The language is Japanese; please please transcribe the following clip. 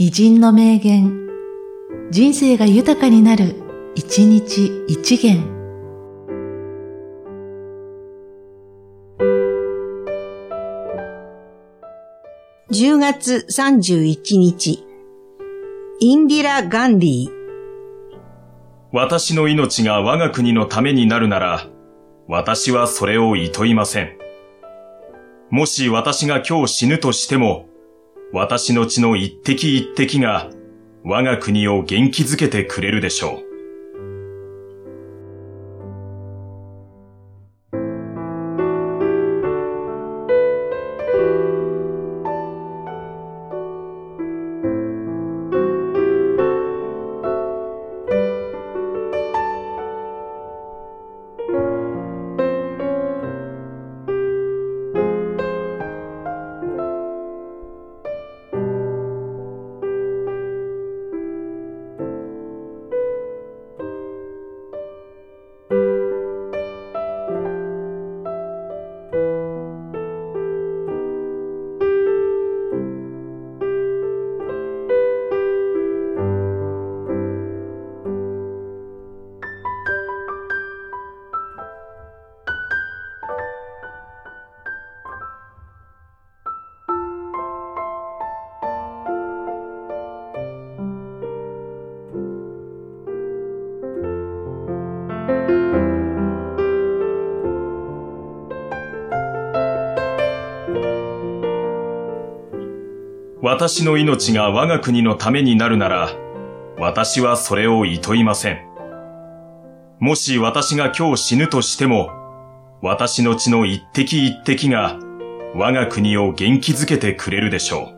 偉人の名言、人生が豊かになる、一日一元。10月31日、インディラ・ガンディ私の命が我が国のためになるなら、私はそれを厭いません。もし私が今日死ぬとしても、私の血の一滴一滴が我が国を元気づけてくれるでしょう。私の命が我が国のためになるなら、私はそれを厭いません。もし私が今日死ぬとしても、私の血の一滴一滴が我が国を元気づけてくれるでしょう。